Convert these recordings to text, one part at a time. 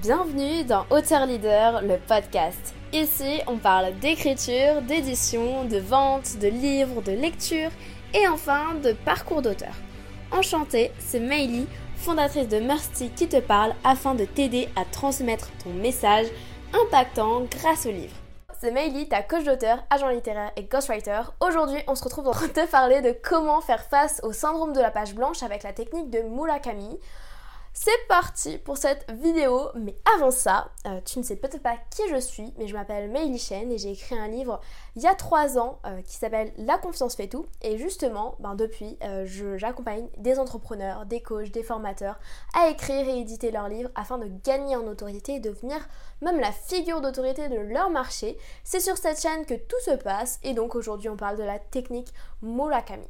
Bienvenue dans Auteur Leader, le podcast. Ici, on parle d'écriture, d'édition, de vente, de livres, de lecture et enfin de parcours d'auteur. Enchantée, c'est Meili, fondatrice de Mercy qui te parle afin de t'aider à transmettre ton message impactant grâce au livre. C'est Meili, ta coach d'auteur, agent littéraire et ghostwriter. Aujourd'hui, on se retrouve pour te parler de comment faire face au syndrome de la page blanche avec la technique de Murakami. C'est parti pour cette vidéo, mais avant ça, euh, tu ne sais peut-être pas qui je suis, mais je m'appelle Meili Chen et j'ai écrit un livre il y a trois ans euh, qui s'appelle La confiance fait tout. Et justement, ben, depuis, euh, j'accompagne des entrepreneurs, des coachs, des formateurs à écrire et éditer leurs livres afin de gagner en autorité et devenir même la figure d'autorité de leur marché. C'est sur cette chaîne que tout se passe et donc aujourd'hui on parle de la technique Murakami.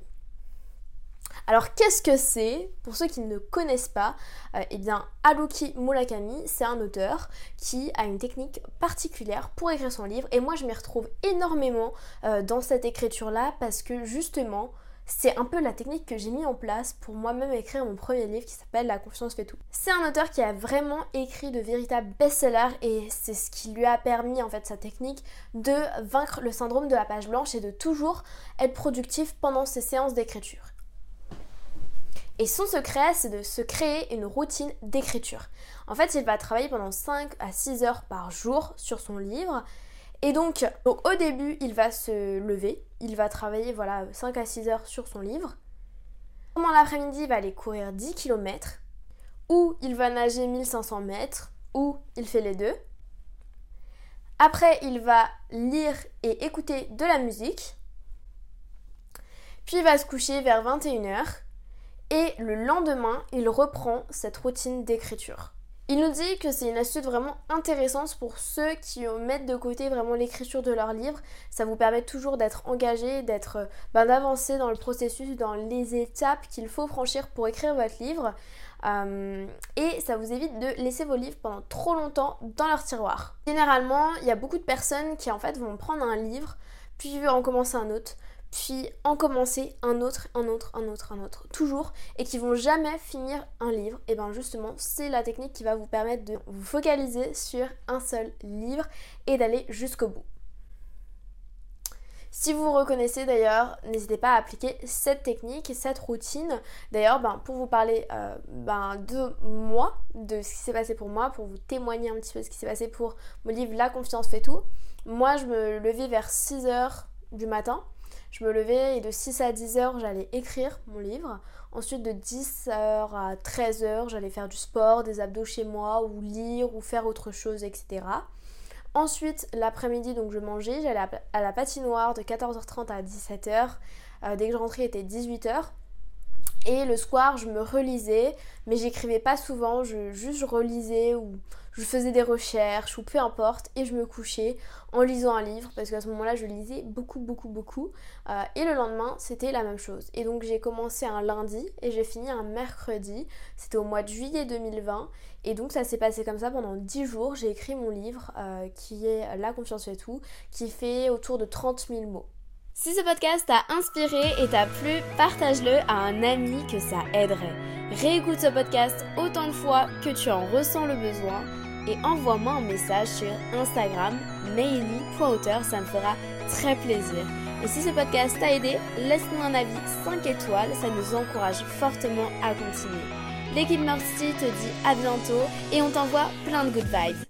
Alors qu'est-ce que c'est Pour ceux qui ne connaissent pas, euh, eh bien Haruki Murakami, c'est un auteur qui a une technique particulière pour écrire son livre et moi je m'y retrouve énormément euh, dans cette écriture-là parce que justement c'est un peu la technique que j'ai mis en place pour moi-même écrire mon premier livre qui s'appelle La confiance fait tout. C'est un auteur qui a vraiment écrit de véritables best-sellers et c'est ce qui lui a permis en fait sa technique de vaincre le syndrome de la page blanche et de toujours être productif pendant ses séances d'écriture. Et son secret, c'est de se créer une routine d'écriture. En fait, il va travailler pendant 5 à 6 heures par jour sur son livre. Et donc, au début, il va se lever, il va travailler voilà 5 à 6 heures sur son livre. Pendant l'après-midi, il va aller courir 10 km, ou il va nager 1500 mètres, ou il fait les deux. Après, il va lire et écouter de la musique. Puis il va se coucher vers 21h. Et le lendemain, il reprend cette routine d'écriture. Il nous dit que c'est une astuce vraiment intéressante pour ceux qui mettent de côté vraiment l'écriture de leur livre. Ça vous permet toujours d'être engagé, d'être, ben, d'avancer dans le processus, dans les étapes qu'il faut franchir pour écrire votre livre. Euh, et ça vous évite de laisser vos livres pendant trop longtemps dans leur tiroir. Généralement, il y a beaucoup de personnes qui en fait vont prendre un livre, puis en commencer un autre, puis en commencer un autre, un autre, un autre, un autre, toujours, et qui vont jamais finir un livre, et bien justement c'est la technique qui va vous permettre de vous focaliser sur un seul livre et d'aller jusqu'au bout. Si vous vous reconnaissez d'ailleurs, n'hésitez pas à appliquer cette technique, cette routine. D'ailleurs, ben, pour vous parler euh, ben, de moi, de ce qui s'est passé pour moi, pour vous témoigner un petit peu de ce qui s'est passé pour mon livre La confiance fait tout. Moi, je me levais vers 6h du matin. Je me levais et de 6 à 10 heures, j'allais écrire mon livre. Ensuite, de 10 h à 13 heures, j'allais faire du sport, des abdos chez moi, ou lire, ou faire autre chose, etc. Ensuite, l'après-midi, donc je mangeais, j'allais à la patinoire de 14h30 à 17h. Euh, dès que je rentrais, il était 18h. Et le soir, je me relisais, mais j'écrivais pas souvent, juste je relisais ou je faisais des recherches ou peu importe, et je me couchais en lisant un livre, parce qu'à ce moment-là, je lisais beaucoup, beaucoup, beaucoup. Euh, et le lendemain, c'était la même chose. Et donc, j'ai commencé un lundi et j'ai fini un mercredi. C'était au mois de juillet 2020. Et donc, ça s'est passé comme ça pendant 10 jours. J'ai écrit mon livre, euh, qui est La confiance et tout, qui fait autour de 30 000 mots. Si ce podcast t'a inspiré et t'a plu, partage-le à un ami que ça aiderait. Réécoute ce podcast autant de fois que tu en ressens le besoin et envoie-moi un message sur Instagram, maily.auteur, ça me fera très plaisir. Et si ce podcast t'a aidé, laisse-nous un avis 5 étoiles, ça nous encourage fortement à continuer. L'équipe Mercy te dit à bientôt et on t'envoie plein de good vibes.